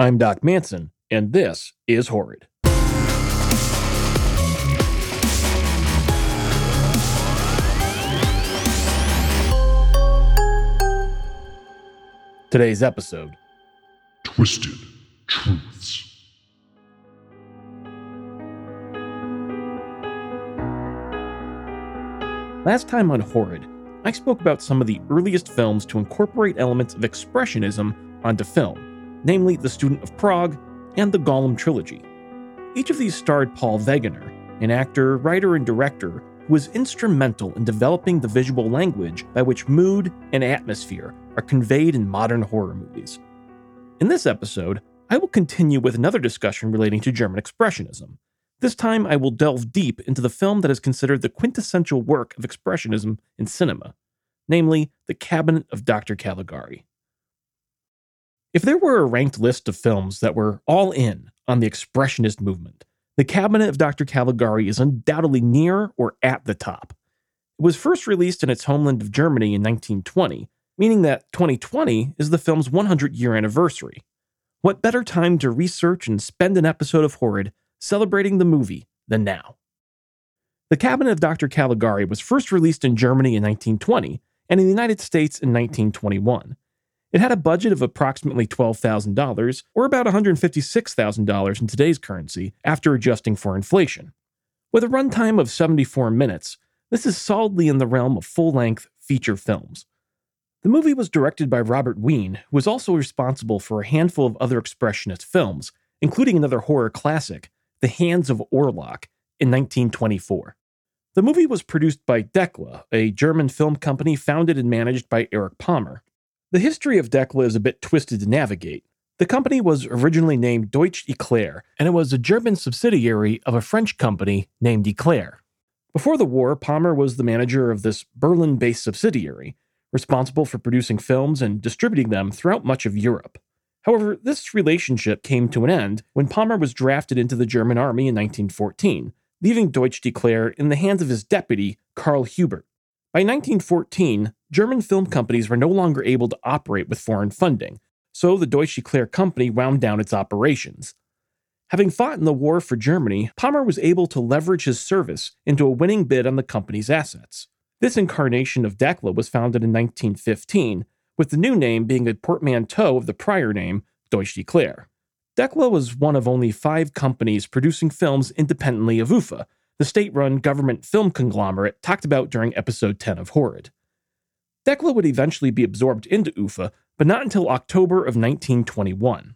I'm Doc Manson, and this is Horrid. Today's episode Twisted Truths. Last time on Horrid, I spoke about some of the earliest films to incorporate elements of Expressionism onto film, namely The Student of Prague and the Golem trilogy. Each of these starred Paul Wegener, an actor, writer, and director who was instrumental in developing the visual language by which mood and atmosphere are conveyed in modern horror movies. In this episode, I will continue with another discussion relating to German Expressionism. This time, I will delve deep into the film that is considered the quintessential work of Expressionism in cinema, namely The Cabinet of Dr. Caligari. If there were a ranked list of films that were all in on the Expressionist movement, The Cabinet of Dr. Caligari is undoubtedly near or at the top. It was first released in its homeland of Germany in 1920, meaning that 2020 is the film's 100 year anniversary. What better time to research and spend an episode of Horrid celebrating the movie than now? The Cabinet of Dr. Caligari was first released in Germany in 1920 and in the United States in 1921. It had a budget of approximately $12,000, or about $156,000 in today's currency, after adjusting for inflation. With a runtime of 74 minutes, this is solidly in the realm of full length feature films. The movie was directed by Robert Wiene, who was also responsible for a handful of other Expressionist films, including another horror classic, The Hands of Orlac, in 1924. The movie was produced by Decla, a German film company founded and managed by Erich Pommer. The history of Decla is a bit twisted to navigate. The company was originally named Deutsche Eclair, and it was a German subsidiary of a French company named Eclair. Before the war, Pommer was the manager of this Berlin based subsidiary, responsible for producing films and distributing them throughout much of Europe. However, this relationship came to an end when Pommer was drafted into the German army in 1914, leaving Deutsche Eclair in the hands of his deputy, Karl Hubert. By 1914, German film companies were no longer able to operate with foreign funding, so the Deutsche Eclair company wound down its operations. Having fought in the war for Germany, Pommer was able to leverage his service into a winning bid on the company's assets. This incarnation of Decla was founded in 1915, with the new name being a portmanteau of the prior name, Deutsche Eclair. Decla was one of only five companies producing films independently of UFA, the state run government film conglomerate talked about during episode 10 of Horrid. Decla would eventually be absorbed into UFA, but not until October of 1921.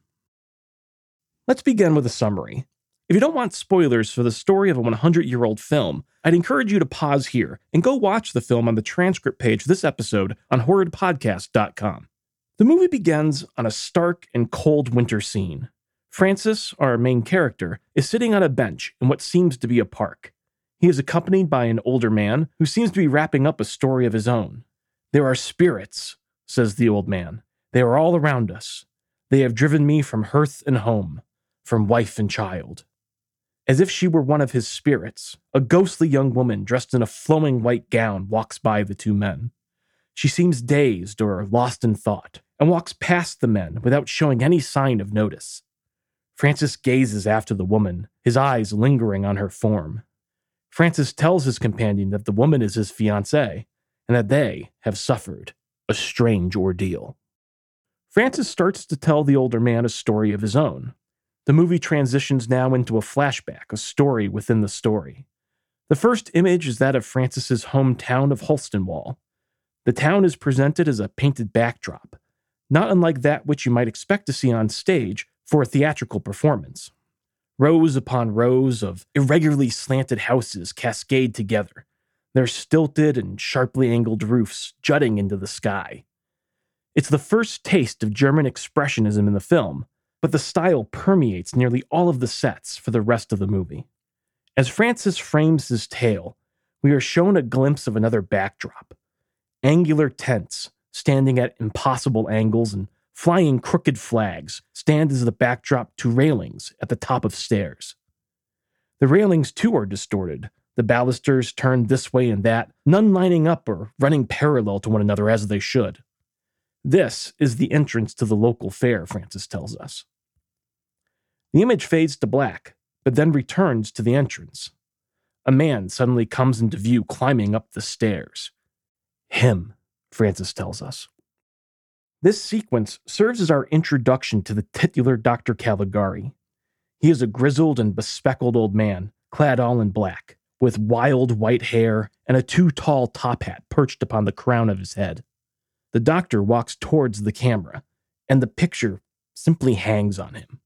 Let's begin with a summary. If you don't want spoilers for the story of a 100 year old film, I'd encourage you to pause here and go watch the film on the transcript page of this episode on horridpodcast.com. The movie begins on a stark and cold winter scene. Francis, our main character, is sitting on a bench in what seems to be a park. He is accompanied by an older man who seems to be wrapping up a story of his own. There are spirits, says the old man. They are all around us. They have driven me from hearth and home, from wife and child. As if she were one of his spirits, a ghostly young woman dressed in a flowing white gown walks by the two men. She seems dazed or lost in thought and walks past the men without showing any sign of notice. Francis gazes after the woman, his eyes lingering on her form. Francis tells his companion that the woman is his fiancée and that they have suffered a strange ordeal. Francis starts to tell the older man a story of his own. The movie transitions now into a flashback, a story within the story. The first image is that of Francis's hometown of Holstenwall. The town is presented as a painted backdrop, not unlike that which you might expect to see on stage for a theatrical performance. Rows upon rows of irregularly slanted houses cascade together, their stilted and sharply angled roofs jutting into the sky. It's the first taste of German expressionism in the film, but the style permeates nearly all of the sets for the rest of the movie. As Francis frames his tale, we are shown a glimpse of another backdrop angular tents standing at impossible angles and flying crooked flags stand as the backdrop to railings at the top of stairs. The railings, too, are distorted, the balusters turned this way and that, none lining up or running parallel to one another as they should. This is the entrance to the local fair, Francis tells us. The image fades to black, but then returns to the entrance. A man suddenly comes into view climbing up the stairs. Him, Francis tells us. This sequence serves as our introduction to the titular Dr. Caligari. He is a grizzled and bespectacled old man, clad all in black, with wild white hair and a too tall top hat perched upon the crown of his head. The doctor walks towards the camera, and the picture simply hangs on him.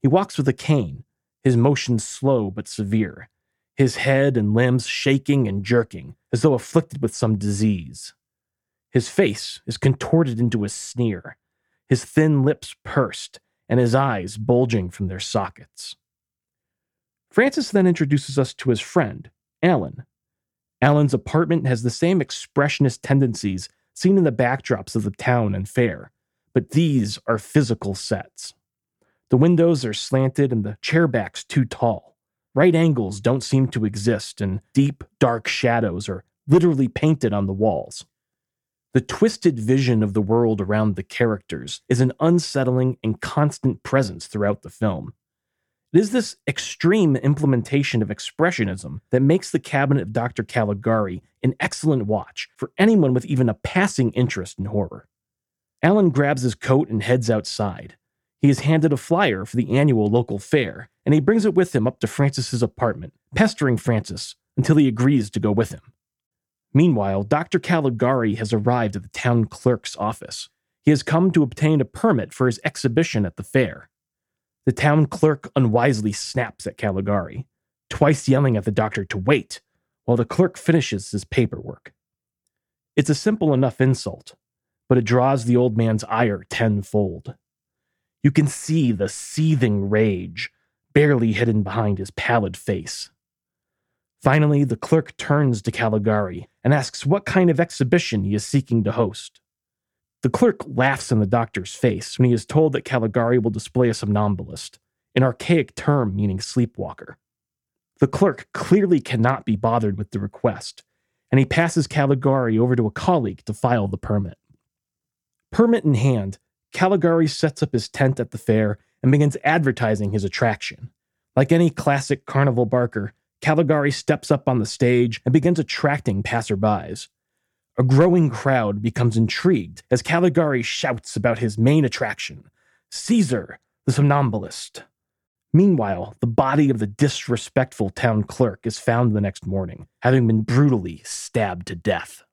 He walks with a cane, his motions slow but severe, his head and limbs shaking and jerking as though afflicted with some disease. His face is contorted into a sneer, his thin lips pursed, and his eyes bulging from their sockets. Francis then introduces us to his friend, Alan. Alan's apartment has the same expressionist tendencies seen in the backdrops of the town and fair, but these are physical sets. The windows are slanted and the chairbacks too tall. Right angles don't seem to exist, and deep, dark shadows are literally painted on the walls. The twisted vision of the world around the characters is an unsettling and constant presence throughout the film. It is this extreme implementation of expressionism that makes The Cabinet of Dr. Caligari an excellent watch for anyone with even a passing interest in horror. Alan grabs his coat and heads outside. He is handed a flyer for the annual local fair, and he brings it with him up to Francis's apartment, pestering Francis until he agrees to go with him. Meanwhile, Dr. Caligari has arrived at the town clerk's office. He has come to obtain a permit for his exhibition at the fair. The town clerk unwisely snaps at Caligari, twice yelling at the doctor to wait, while the clerk finishes his paperwork. It's a simple enough insult, but it draws the old man's ire tenfold. You can see the seething rage barely hidden behind his pallid face. Finally, the clerk turns to Caligari and asks what kind of exhibition he is seeking to host. The clerk laughs in the doctor's face when he is told that Caligari will display a somnambulist, an archaic term meaning sleepwalker. The clerk clearly cannot be bothered with the request, and he passes Caligari over to a colleague to file the permit. Permit in hand, Caligari sets up his tent at the fair and begins advertising his attraction. Like any classic carnival barker, Caligari steps up on the stage and begins attracting passerbys. A growing crowd becomes intrigued as Caligari shouts about his main attraction Caesar, the somnambulist. Meanwhile, the body of the disrespectful town clerk is found the next morning, having been brutally stabbed to death.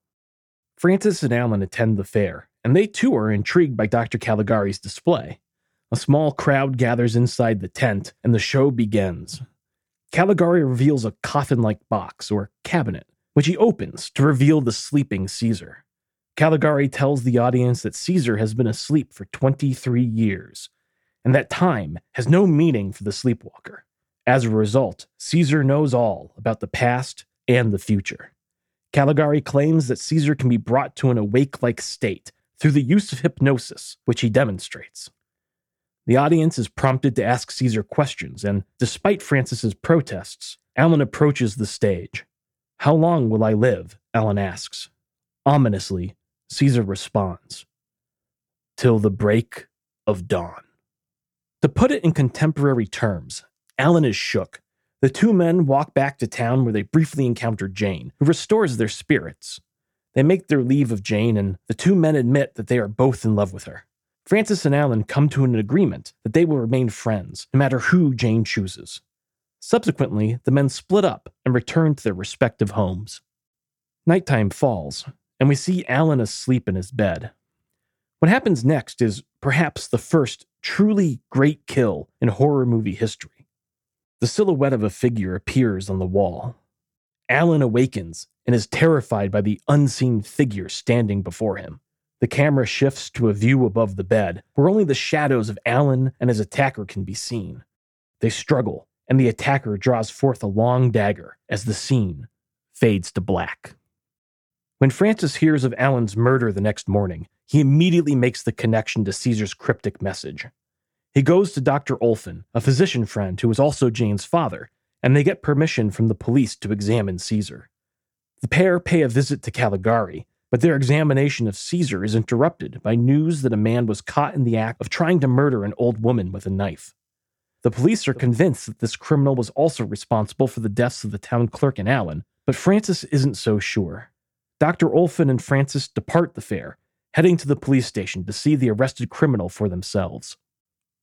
Francis and Alan attend the fair, and they too are intrigued by Dr. Caligari's display. A small crowd gathers inside the tent, and the show begins. Caligari reveals a coffin like box, or cabinet, which he opens to reveal the sleeping Caesar. Caligari tells the audience that Caesar has been asleep for 23 years, and that time has no meaning for the sleepwalker. As a result, Caesar knows all about the past and the future. Caligari claims that Caesar can be brought to an awake like state through the use of hypnosis, which he demonstrates. The audience is prompted to ask Caesar questions, and despite Francis's protests, Alan approaches the stage. How long will I live? Alan asks. Ominously, Caesar responds, Till the break of dawn. To put it in contemporary terms, Alan is shook. The two men walk back to town where they briefly encounter Jane, who restores their spirits. They make their leave of Jane, and the two men admit that they are both in love with her. Francis and Alan come to an agreement that they will remain friends, no matter who Jane chooses. Subsequently, the men split up and return to their respective homes. Nighttime falls, and we see Alan asleep in his bed. What happens next is perhaps the first truly great kill in horror movie history. The silhouette of a figure appears on the wall. Alan awakens and is terrified by the unseen figure standing before him. The camera shifts to a view above the bed, where only the shadows of Alan and his attacker can be seen. They struggle, and the attacker draws forth a long dagger as the scene fades to black. When Francis hears of Alan's murder the next morning, he immediately makes the connection to Caesar's cryptic message. He goes to Dr. Olfin, a physician friend who was also Jane's father, and they get permission from the police to examine Caesar. The pair pay a visit to Caligari, but their examination of Caesar is interrupted by news that a man was caught in the act of trying to murder an old woman with a knife. The police are convinced that this criminal was also responsible for the deaths of the town clerk and Alan, but Francis isn't so sure. Dr. Olfin and Francis depart the fair, heading to the police station to see the arrested criminal for themselves.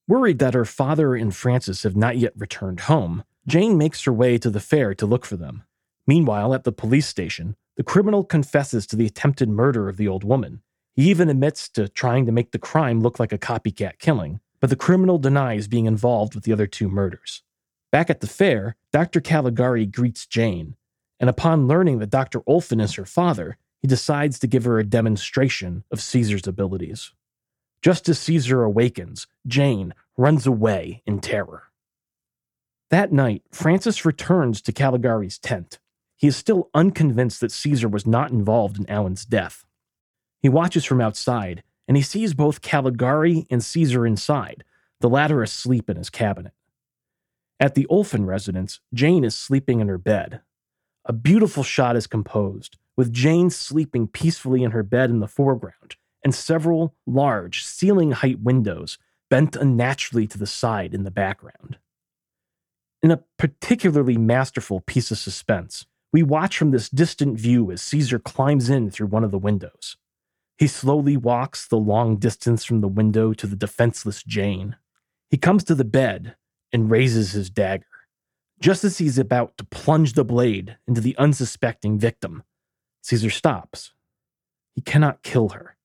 Worried that her father and Francis have not yet returned home, Jane makes her way to the fair to look for them. Meanwhile, at the police station, the criminal confesses to the attempted murder of the old woman. He even admits to trying to make the crime look like a copycat killing, but the criminal denies being involved with the other two murders. Back at the fair, Dr. Caligari greets Jane, and upon learning that Dr. Olphin is her father, he decides to give her a demonstration of Caesar's abilities. Just as Caesar awakens, Jane runs away in terror. That night, Francis returns to Caligari's tent. He is still unconvinced that Caesar was not involved in Alan's death. He watches from outside, and he sees both Caligari and Caesar inside, the latter asleep in his cabinet. At the Olphin residence, Jane is sleeping in her bed. A beautiful shot is composed, with Jane sleeping peacefully in her bed in the foreground, and several large ceiling height windows bent unnaturally to the side in the background. In a particularly masterful piece of suspense, we watch from this distant view as Caesar climbs in through one of the windows. He slowly walks the long distance from the window to the defenseless Jane. He comes to the bed and raises his dagger. Just as he's about to plunge the blade into the unsuspecting victim, Caesar stops. He cannot kill her,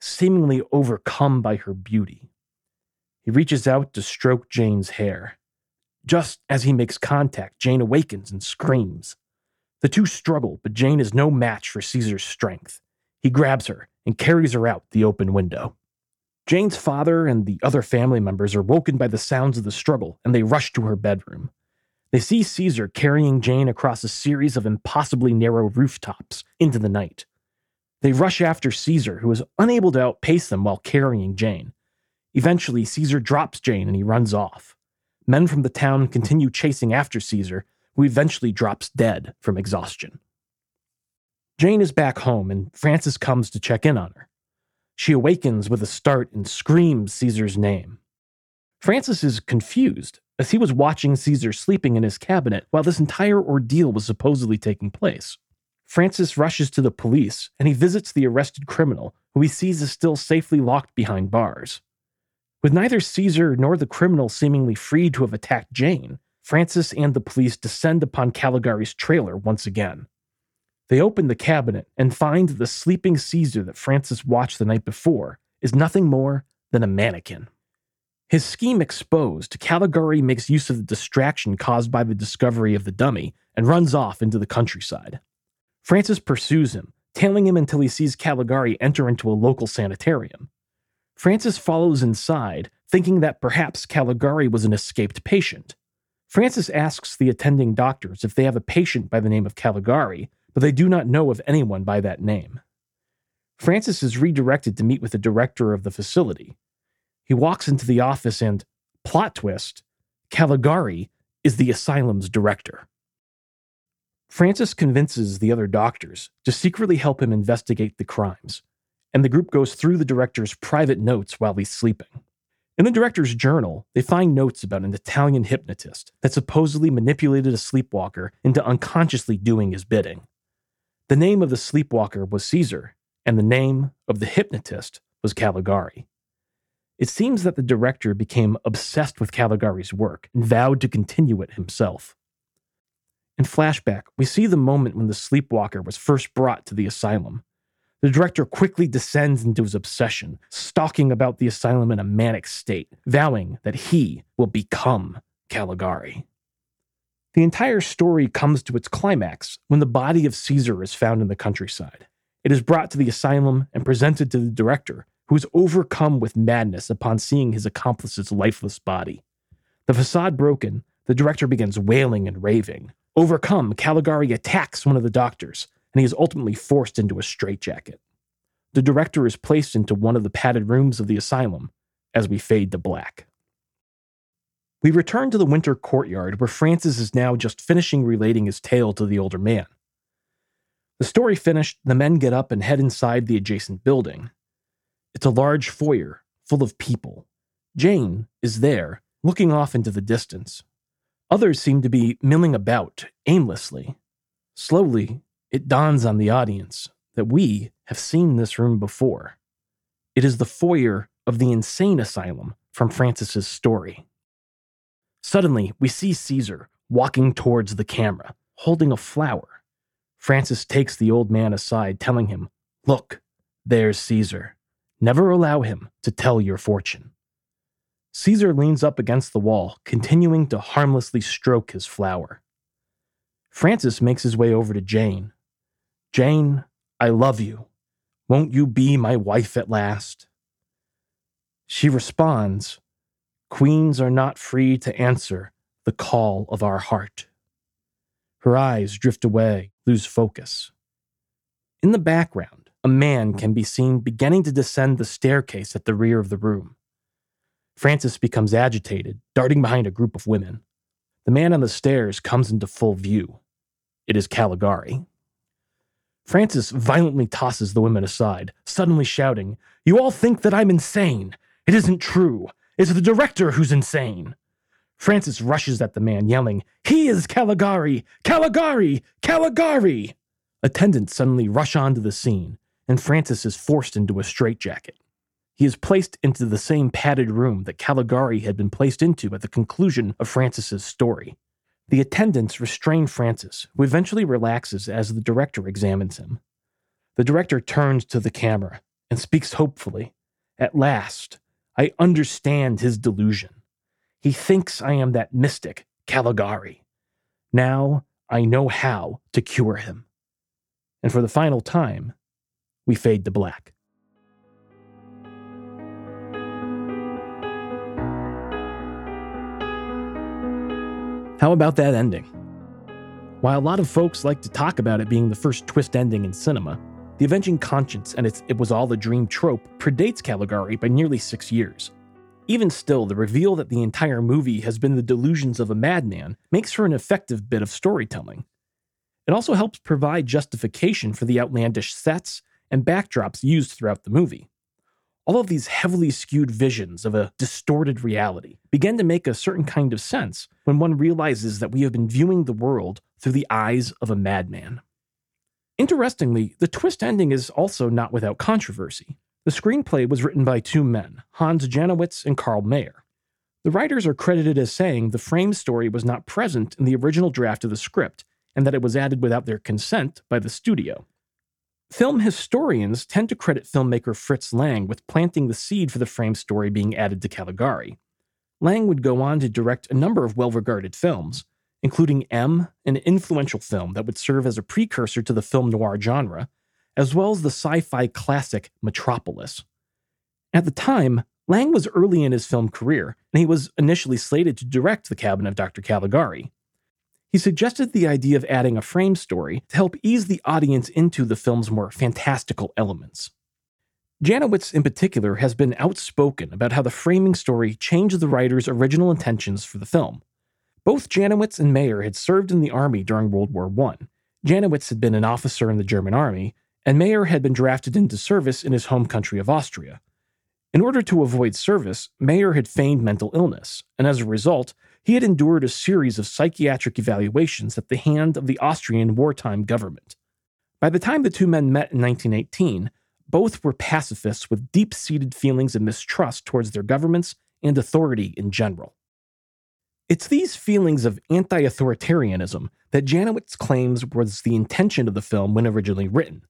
seemingly overcome by her beauty. He reaches out to stroke Jane's hair. Just as he makes contact, Jane awakens and screams. The two struggle, but Jane is no match for Caesar's strength. He grabs her and carries her out the open window. Jane's father and the other family members are woken by the sounds of the struggle and they rush to her bedroom. They see Caesar carrying Jane across a series of impossibly narrow rooftops into the night. They rush after Caesar, who is unable to outpace them while carrying Jane. Eventually, Caesar drops Jane and he runs off. Men from the town continue chasing after Caesar, who eventually drops dead from exhaustion. Jane is back home, and Francis comes to check in on her. She awakens with a start and screams Caesar's name. Francis is confused, as he was watching Caesar sleeping in his cabinet while this entire ordeal was supposedly taking place. Francis rushes to the police, and he visits the arrested criminal, who he sees is still safely locked behind bars. With neither Caesar nor the criminal seemingly free to have attacked Jane, Francis and the police descend upon Caligari's trailer once again. They open the cabinet and find the sleeping Caesar that Francis watched the night before is nothing more than a mannequin. His scheme exposed, Caligari makes use of the distraction caused by the discovery of the dummy and runs off into the countryside. Francis pursues him, tailing him until he sees Caligari enter into a local sanitarium. Francis follows inside, thinking that perhaps Caligari was an escaped patient. Francis asks the attending doctors if they have a patient by the name of Caligari, but they do not know of anyone by that name. Francis is redirected to meet with the director of the facility. He walks into the office and, plot twist, Caligari is the asylum's director. Francis convinces the other doctors to secretly help him investigate the crimes, and the group goes through the director's private notes while he's sleeping. In the director's journal, they find notes about an Italian hypnotist that supposedly manipulated a sleepwalker into unconsciously doing his bidding. The name of the sleepwalker was Caesar, and the name of the hypnotist was Caligari. It seems that the director became obsessed with Caligari's work and vowed to continue it himself. In flashback, we see the moment when the sleepwalker was first brought to the asylum. The director quickly descends into his obsession, stalking about the asylum in a manic state, vowing that he will become Caligari. The entire story comes to its climax when the body of Caesar is found in the countryside. It is brought to the asylum and presented to the director, who is overcome with madness upon seeing his accomplice's lifeless body. The facade broken, the director begins wailing and raving. Overcome, Caligari attacks one of the doctors, and he is ultimately forced into a straitjacket. The director is placed into one of the padded rooms of the asylum as we fade to black. We return to the winter courtyard where Francis is now just finishing relating his tale to the older man. The story finished, the men get up and head inside the adjacent building. It's a large foyer full of people. Jane is there, looking off into the distance. Others seem to be milling about aimlessly. Slowly, it dawns on the audience that we have seen this room before. It is the foyer of the insane asylum from Francis's story. Suddenly, we see Caesar walking towards the camera, holding a flower. Francis takes the old man aside, telling him, Look, there's Caesar. Never allow him to tell your fortune. Caesar leans up against the wall, continuing to harmlessly stroke his flower. Francis makes his way over to Jane. Jane, I love you. Won't you be my wife at last? She responds, Queens are not free to answer the call of our heart. Her eyes drift away, lose focus. In the background, a man can be seen beginning to descend the staircase at the rear of the room. Francis becomes agitated, darting behind a group of women. The man on the stairs comes into full view. It is Caligari. Francis violently tosses the women aside, suddenly shouting, You all think that I'm insane. It isn't true. It's the director who's insane. Francis rushes at the man, yelling, He is Caligari! Caligari! Caligari! Attendants suddenly rush onto the scene, and Francis is forced into a straitjacket. He is placed into the same padded room that Caligari had been placed into at the conclusion of Francis's story. The attendants restrain Francis, who eventually relaxes as the director examines him. The director turns to the camera and speaks hopefully. At last, I understand his delusion. He thinks I am that mystic, Caligari. Now I know how to cure him. And for the final time, we fade to black. How about that ending? While a lot of folks like to talk about it being the first twist ending in cinema, the Avenging Conscience and its It Was All a Dream trope predates Caligari by nearly six years. Even still, the reveal that the entire movie has been the delusions of a madman makes for an effective bit of storytelling. It also helps provide justification for the outlandish sets and backdrops used throughout the movie. All of these heavily skewed visions of a distorted reality begin to make a certain kind of sense when one realizes that we have been viewing the world through the eyes of a madman. Interestingly, the twist ending is also not without controversy. The screenplay was written by two men, Hans Janowitz and Carl Mayer. The writers are credited as saying the frame story was not present in the original draft of the script and that it was added without their consent by the studio. Film historians tend to credit filmmaker Fritz Lang with planting the seed for the frame story being added to Caligari. Lang would go on to direct a number of well regarded films, including M, an influential film that would serve as a precursor to the film noir genre, as well as the sci fi classic Metropolis. At the time, Lang was early in his film career, and he was initially slated to direct The Cabin of Dr. Caligari. He suggested the idea of adding a frame story to help ease the audience into the film's more fantastical elements. Janowitz, in particular, has been outspoken about how the framing story changed the writer's original intentions for the film. Both Janowitz and Mayer had served in the army during World War I. Janowitz had been an officer in the German army, and Mayer had been drafted into service in his home country of Austria. In order to avoid service, Mayer had feigned mental illness, and as a result, he had endured a series of psychiatric evaluations at the hand of the Austrian wartime government. By the time the two men met in 1918, both were pacifists with deep seated feelings of mistrust towards their governments and authority in general. It's these feelings of anti authoritarianism that Janowitz claims was the intention of the film when originally written,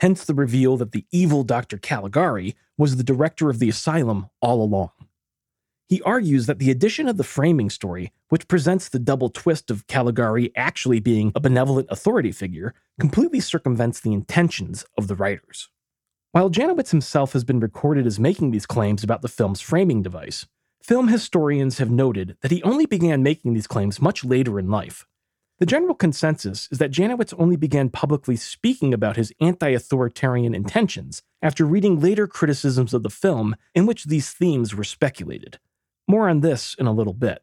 hence the reveal that the evil Dr. Caligari was the director of the asylum all along. He argues that the addition of the framing story, which presents the double twist of Caligari actually being a benevolent authority figure, completely circumvents the intentions of the writers. While Janowitz himself has been recorded as making these claims about the film's framing device, Film historians have noted that he only began making these claims much later in life. The general consensus is that Janowitz only began publicly speaking about his anti authoritarian intentions after reading later criticisms of the film in which these themes were speculated. More on this in a little bit.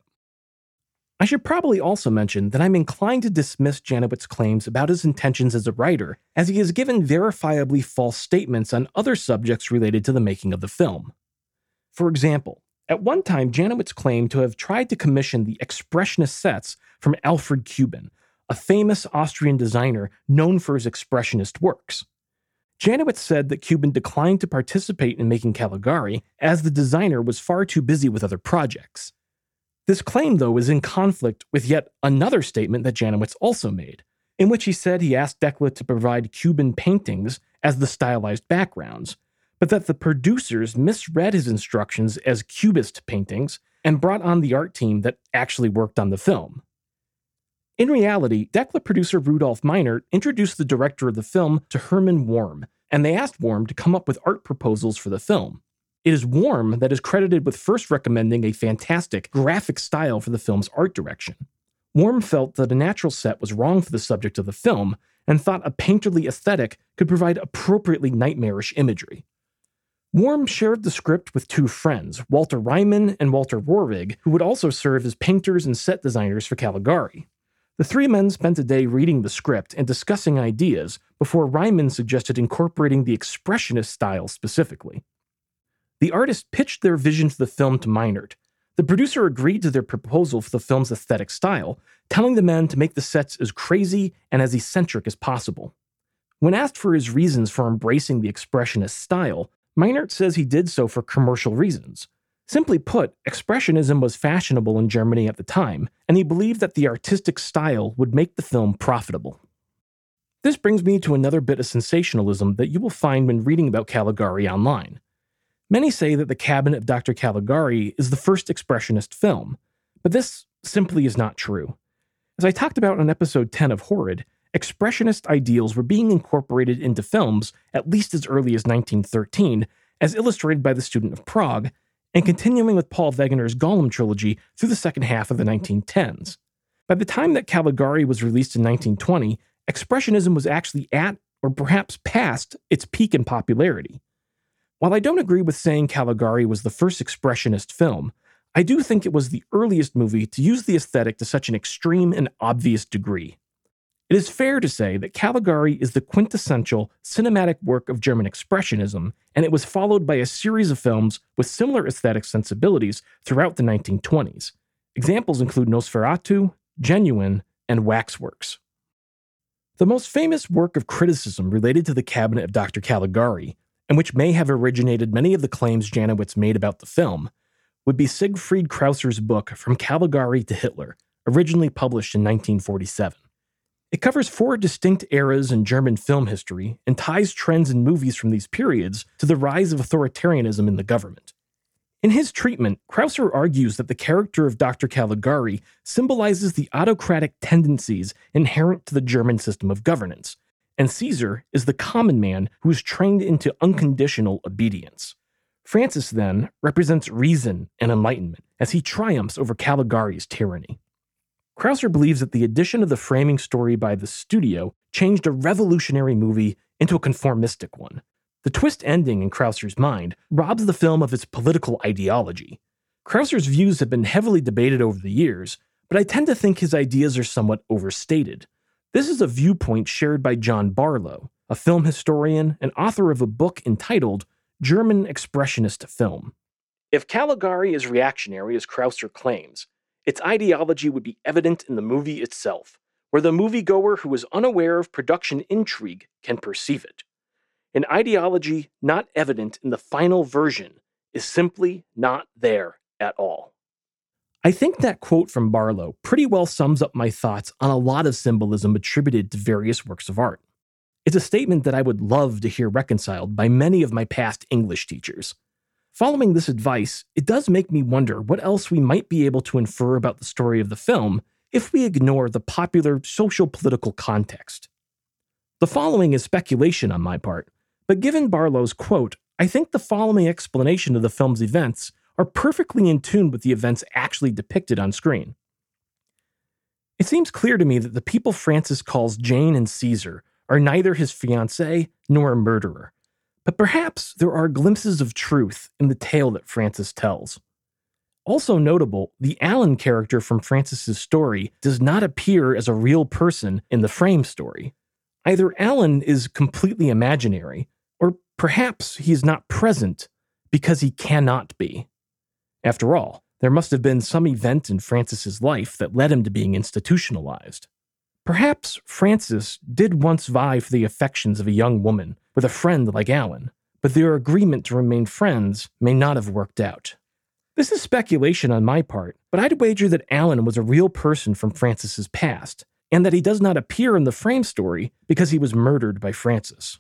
I should probably also mention that I'm inclined to dismiss Janowitz's claims about his intentions as a writer, as he has given verifiably false statements on other subjects related to the making of the film. For example, At one time, Janowitz claimed to have tried to commission the expressionist sets from Alfred Kubin, a famous Austrian designer known for his expressionist works. Janowitz said that Kubin declined to participate in making Caligari as the designer was far too busy with other projects. This claim, though, is in conflict with yet another statement that Janowitz also made, in which he said he asked Decla to provide Kubin paintings as the stylized backgrounds, but that the producers misread his instructions as cubist paintings and brought on the art team that actually worked on the film. In reality, Decla producer Rudolf Meinert introduced the director of the film to Hermann Warm, and they asked Warm to come up with art proposals for the film. It is Warm that is credited with first recommending a fantastic graphic style for the film's art direction. Warm felt that a natural set was wrong for the subject of the film and thought a painterly aesthetic could provide appropriately nightmarish imagery. Warm shared the script with two friends, Walter Reimann and Walter Rohrig, who would also serve as painters and set designers for Caligari. The three men spent a day reading the script and discussing ideas before Reimann suggested incorporating the expressionist style specifically. The artist pitched their vision for the film to Meinert. The producer agreed to their proposal for the film's aesthetic style, telling the men to make the sets as crazy and as eccentric as possible. When asked for his reasons for embracing the expressionist style, Meinert says he did so for commercial reasons. Simply put, expressionism was fashionable in Germany at the time, and he believed that the artistic style would make the film profitable. This brings me to another bit of sensationalism that you will find when reading about Caligari online. Many say that The Cabinet of Dr. Caligari is the first Expressionist film, but this simply is not true. As I talked about in episode 10 of Horrid, Expressionist ideals were being incorporated into films at least as early as 1913, as illustrated by The Student of Prague, and continuing with Paul Wegener's Golem trilogy through the second half of the 1910s. By the time that Caligari was released in 1920, Expressionism was actually at, or perhaps past, its peak in popularity. While I don't agree with saying Caligari was the first expressionist film, I do think it was the earliest movie to use the aesthetic to such an extreme and obvious degree. It is fair to say that Caligari is the quintessential cinematic work of German Expressionism, and it was followed by a series of films with similar aesthetic sensibilities throughout the 1920s. Examples include Nosferatu, Genuine, and Waxworks. The most famous work of criticism related to the cabinet of Dr. Caligari and which may have originated many of the claims Janowitz made about the film, would be Siegfried Kracauer's book From Caligari to Hitler, originally published in 1947. It covers four distinct eras in German film history and ties trends in movies from these periods to the rise of authoritarianism in the government. In his treatment, Kracauer argues that the character of Dr. Caligari symbolizes the autocratic tendencies inherent to the German system of governance, and Caesar is the common man who is trained into unconditional obedience. Francis, then, represents reason and enlightenment as he triumphs over Caligari's tyranny. Kracauer believes that the addition of the framing story by the studio changed a revolutionary movie into a conformistic one. The twist ending in Kracauer's mind robs the film of its political ideology. Kracauer's views have been heavily debated over the years, but I tend to think his ideas are somewhat overstated. This is a viewpoint shared by John Barlow, a film historian and author of a book entitled German Expressionist Film. If Caligari is reactionary, as Kracauer claims, its ideology would be evident in the movie itself, where the moviegoer who is unaware of production intrigue can perceive it. An ideology not evident in the final version is simply not there at all. I think that quote from Barlow pretty well sums up my thoughts on a lot of symbolism attributed to various works of art. It's a statement that I would love to hear reconciled by many of my past English teachers. Following this advice, it does make me wonder what else we might be able to infer about the story of the film if we ignore the popular social political context. The following is speculation on my part, but given Barlow's quote, I think the following explanation of the film's events are perfectly in tune with the events actually depicted on screen. It seems clear to me that the people Francis calls Jane and Caesar are neither his fiancée nor a murderer, but perhaps there are glimpses of truth in the tale that Francis tells. Also notable, the Alan character from Francis's story does not appear as a real person in the frame story. Either Alan is completely imaginary, or perhaps he is not present because he cannot be. After all, there must have been some event in Francis's life that led him to being institutionalized. Perhaps Francis did once vie for the affections of a young woman with a friend like Alan, but their agreement to remain friends may not have worked out. This is speculation on my part, but I'd wager that Alan was a real person from Francis's past, and that he does not appear in the frame story because he was murdered by Francis.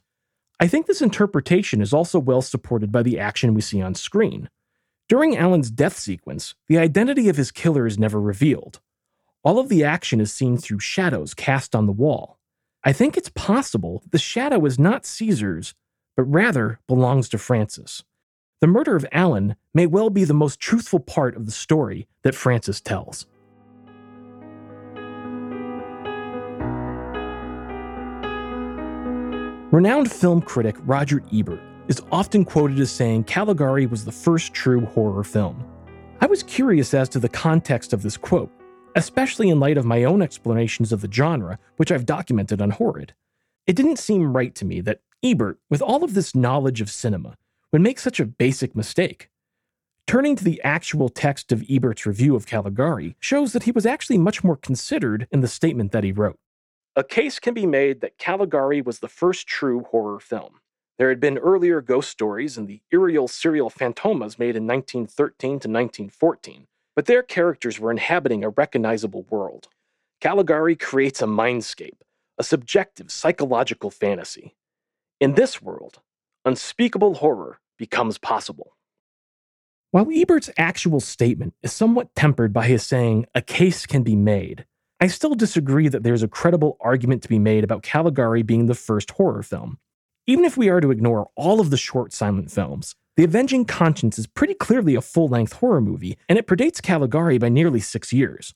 I think this interpretation is also well supported by the action we see on screen. During Alan's death sequence, the identity of his killer is never revealed, all of the action is seen through shadows cast on the wall. I think it's possible that the shadow is not Caesar's, but rather belongs to Francis. The murder of Alan may well be the most truthful part of the story that Francis tells. Renowned film critic Roger Ebert is often quoted as saying Caligari was the first true horror film. I was curious as to the context of this quote, especially in light of my own explanations of the genre, which I've documented on Horrid. It didn't seem right to me that Ebert, with all of this knowledge of cinema, would make such a basic mistake. Turning to the actual text of Ebert's review of Caligari shows that he was actually much more considered in the statement that he wrote. A case can be made that Caligari was the first true horror film. There had been earlier ghost stories in the Irial serial Fantômas made in 1913 to 1914, but their characters were inhabiting a recognizable world. Caligari creates a mindscape, a subjective psychological fantasy. In this world, unspeakable horror becomes possible. While Ebert's actual statement is somewhat tempered by his saying, a case can be made, I still disagree that there's a credible argument to be made about Caligari being the first horror film. Even if we are to ignore all of the short silent films, the Avenging Conscience is pretty clearly a full length horror movie, and it predates Caligari by nearly six years.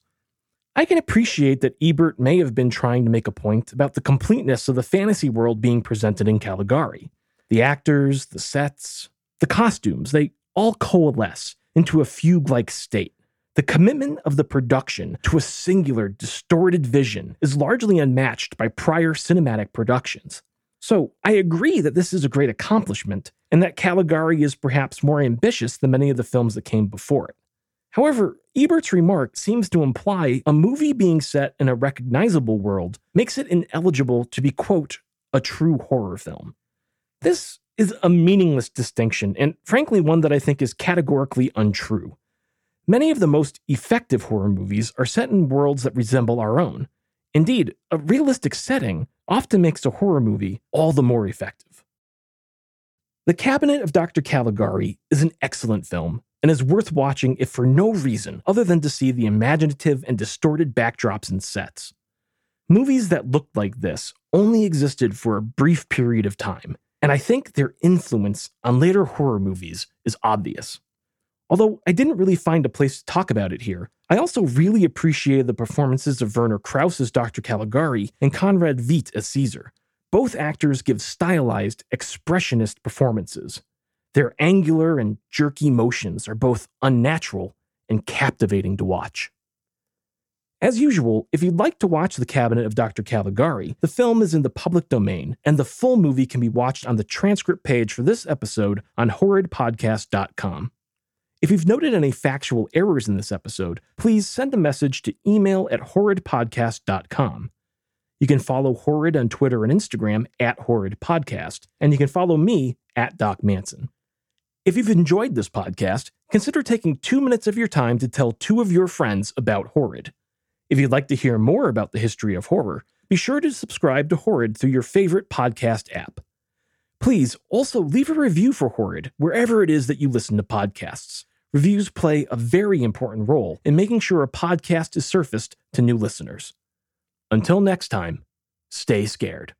I can appreciate that Ebert may have been trying to make a point about the completeness of the fantasy world being presented in Caligari. The actors, the sets, the costumes, they all coalesce into a fugue like state. The commitment of the production to a singular, distorted vision is largely unmatched by prior cinematic productions. So I agree that this is a great accomplishment, and that Caligari is perhaps more ambitious than many of the films that came before it. However, Ebert's remark seems to imply a movie being set in a recognizable world makes it ineligible to be, quote, a true horror film. This is a meaningless distinction, and frankly, one that I think is categorically untrue. Many of the most effective horror movies are set in worlds that resemble our own. Indeed, a realistic setting often makes a horror movie all the more effective. The Cabinet of Dr. Caligari is an excellent film and is worth watching if for no reason other than to see the imaginative and distorted backdrops and sets. Movies that looked like this only existed for a brief period of time, and I think their influence on later horror movies is obvious. Although I didn't really find a place to talk about it here, I also really appreciated the performances of Werner Krauss as Dr. Caligari and Conrad Veidt as Caesar. Both actors give stylized, expressionist performances. Their angular and jerky motions are both unnatural and captivating to watch. As usual, if you'd like to watch The Cabinet of Dr. Caligari, the film is in the public domain, and the full movie can be watched on the transcript page for this episode on horridpodcast.com. If you've noted any factual errors in this episode, please send a message to email at horridpodcast.com. You can follow Horrid on Twitter and Instagram at Horrid Podcast, and you can follow me at Doc Manson. If you've enjoyed this podcast, consider taking two minutes of your time to tell two of your friends about Horrid. If you'd like to hear more about the history of horror, be sure to subscribe to Horrid through your favorite podcast app. Please also leave a review for Horrid wherever it is that you listen to podcasts. Reviews play a very important role in making sure a podcast is surfaced to new listeners. Until next time, stay scared.